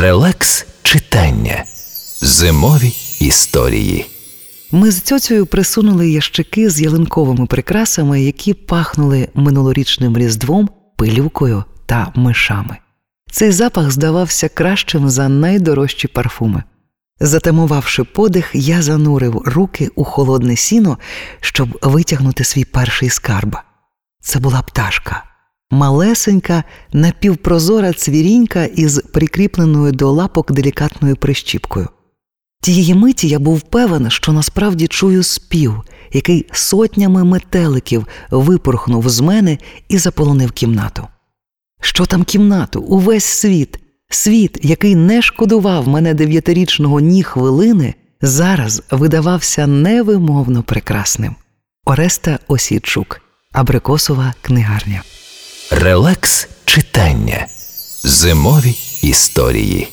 Релакс читання. Зимові історії. Ми з цьоцею присунули ящики з ялинковими прикрасами, які пахнули минулорічним різдвом, пилюкою та мишами. Цей запах здавався кращим за найдорожчі парфуми. Затамувавши подих, я занурив руки у холодне сіно, щоб витягнути свій перший скарб. Це була пташка, малесенька, напівпрозора цвірінька із прикріпленою до лапок делікатною прищіпкою. Тієї миті я був певен, що насправді чую спів, який сотнями метеликів випорхнув з мене і заполонив кімнату. Що там кімнату? Увесь світ, світ, який не шкодував мене дев'ятирічного ні хвилини, зараз видавався невимовно прекрасним. Ореста Осійчук, Абрикосова книгарня. Релакс читання. Зимові історії.